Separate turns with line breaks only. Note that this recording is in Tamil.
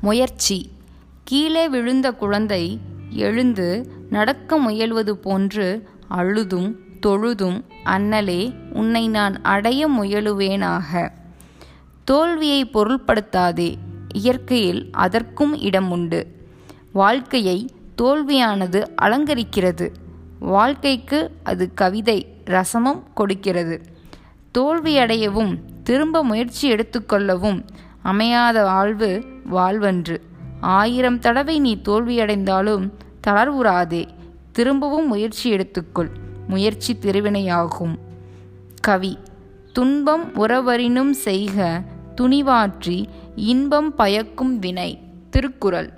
முயற்சி. கீழே விழுந்த குழந்தை எழுந்து நடக்க முயல்வது போன்று அழுதும் தொழுதும் அண்ணலே உன்னை நான் அடைய முயலுவேனாக. தோல்வியை பொருள்படுத்தாதே. இயற்கையில் அதற்கும் இடம் உண்டு வாழ்க்கையை தோல்வியானது அலங்கரிக்கிறது. வாழ்க்கைக்கு அது கவிதை ரசமும் கொடுக்கிறது. தோல்வியடையவும் திரும்ப முயற்சி எடுத்துக்கொள்ளவும் அமையாத வாழ்வு வாழ்வன்று. ஆயிரம் தடவை நீ தோல்வியடைந்தாலும் தளர்வுறாதே. திரும்பவும் முயற்சி எடுத்துக்கொள். முயற்சி திருவினையாகும். கவி துன்பம் உறவரினும் செய்க துணிவாற்றி இன்பம் பயக்கும் வினை. திருக்குறள்.